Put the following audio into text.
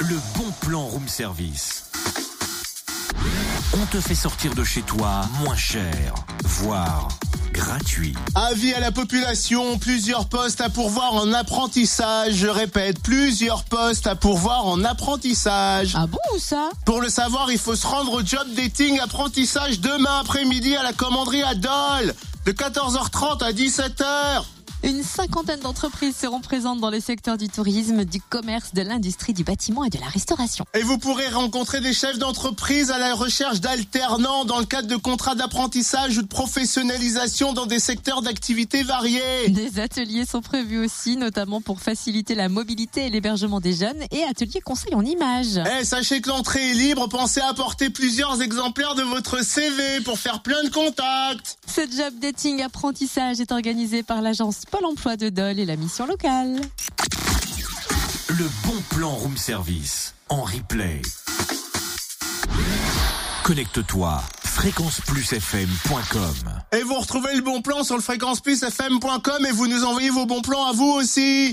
Le bon plan room service. On te fait sortir de chez toi moins cher, voire gratuit. Avis à la population, plusieurs postes à pourvoir en apprentissage. Je répète, plusieurs postes à pourvoir en apprentissage. Ah bon ou ça? Pour le savoir, il faut se rendre au job dating apprentissage demain après-midi à la commanderie à Dole, de 14h30 à 17h. Une cinquantaine d'entreprises seront présentes dans les secteurs du tourisme, du commerce, de l'industrie, du bâtiment et de la restauration. Et vous pourrez rencontrer des chefs d'entreprise à la recherche d'alternants dans le cadre de contrats d'apprentissage ou de professionnalisation dans des secteurs d'activité variés. Des ateliers sont prévus aussi, notamment pour faciliter la mobilité et l'hébergement des jeunes et ateliers conseils en images. Eh, sachez que l'entrée est libre, pensez à apporter plusieurs exemplaires de votre CV pour faire plein de contacts. Ce job dating apprentissage est organisé par l'agence Pôle emploi de Dole et la mission locale. Le bon plan room service en replay. Connecte-toi fréquenceplusfm.com. Et vous retrouvez le bon plan sur le fréquenceplusfm.com et vous nous envoyez vos bons plans à vous aussi.